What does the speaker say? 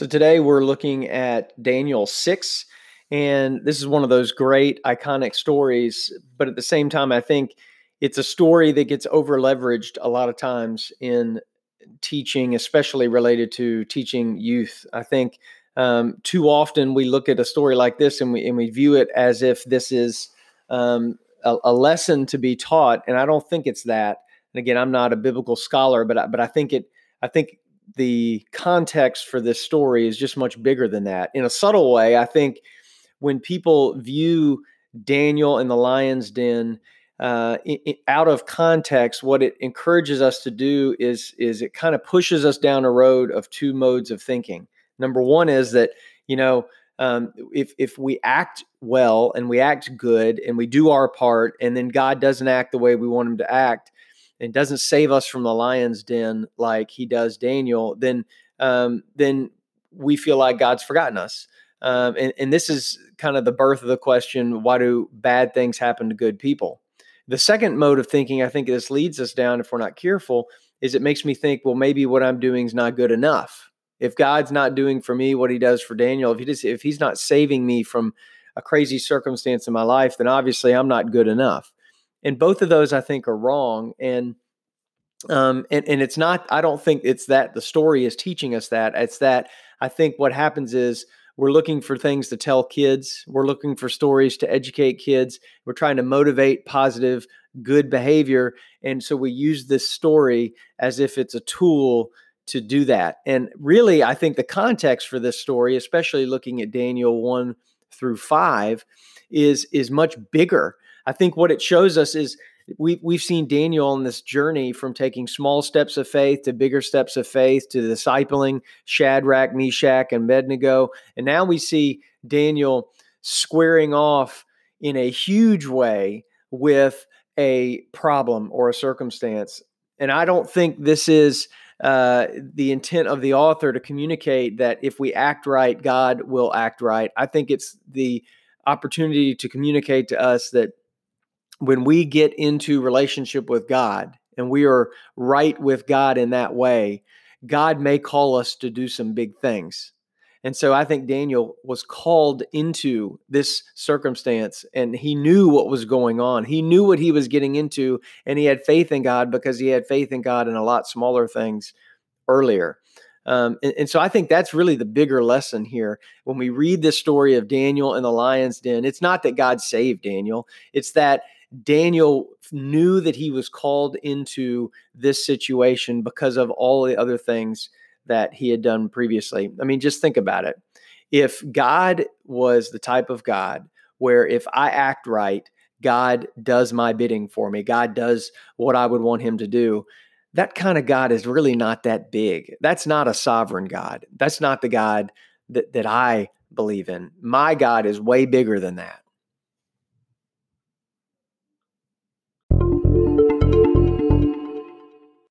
So today we're looking at Daniel 6. And this is one of those great iconic stories. But at the same time, I think it's a story that gets over leveraged a lot of times in teaching, especially related to teaching youth. I think um, too often we look at a story like this and we, and we view it as if this is um, a, a lesson to be taught. And I don't think it's that. And again, I'm not a biblical scholar, but I, but I think it I think the context for this story is just much bigger than that. In a subtle way, I think when people view Daniel in the lion's den uh, out of context, what it encourages us to do is is it kind of pushes us down a road of two modes of thinking. Number one is that you know um, if if we act well and we act good and we do our part, and then God doesn't act the way we want Him to act, and doesn't save us from the lion's den like he does Daniel, then um, then we feel like God's forgotten us. Um, and, and this is kind of the birth of the question: Why do bad things happen to good people? The second mode of thinking, I think this leads us down, if we're not careful, is it makes me think, well, maybe what I'm doing is not good enough. If God's not doing for me what He does for Daniel, if He just, if He's not saving me from a crazy circumstance in my life, then obviously I'm not good enough and both of those I think are wrong. And um, and and it's not. I don't think it's that the story is teaching us that. It's that I think what happens is we're looking for things to tell kids. We're looking for stories to educate kids. We're trying to motivate positive, good behavior, and so we use this story as if it's a tool to do that. And really, I think the context for this story, especially looking at Daniel one through five, is is much bigger I think what it shows us is we, we've seen Daniel on this journey from taking small steps of faith to bigger steps of faith to discipling Shadrach, Meshach, and Abednego. And now we see Daniel squaring off in a huge way with a problem or a circumstance. And I don't think this is uh, the intent of the author to communicate that if we act right, God will act right. I think it's the opportunity to communicate to us that when we get into relationship with God and we are right with God in that way, God may call us to do some big things. And so I think Daniel was called into this circumstance and he knew what was going on. He knew what he was getting into and he had faith in God because he had faith in God in a lot smaller things earlier. Um, and, and, so I think that's really the bigger lesson here. When we read this story of Daniel in the lion's den, it's not that God saved Daniel, it's that Daniel knew that he was called into this situation because of all the other things that he had done previously. I mean, just think about it. If God was the type of God where if I act right, God does my bidding for me, God does what I would want him to do. That kind of God is really not that big. That's not a sovereign God. That's not the God that, that I believe in. My God is way bigger than that.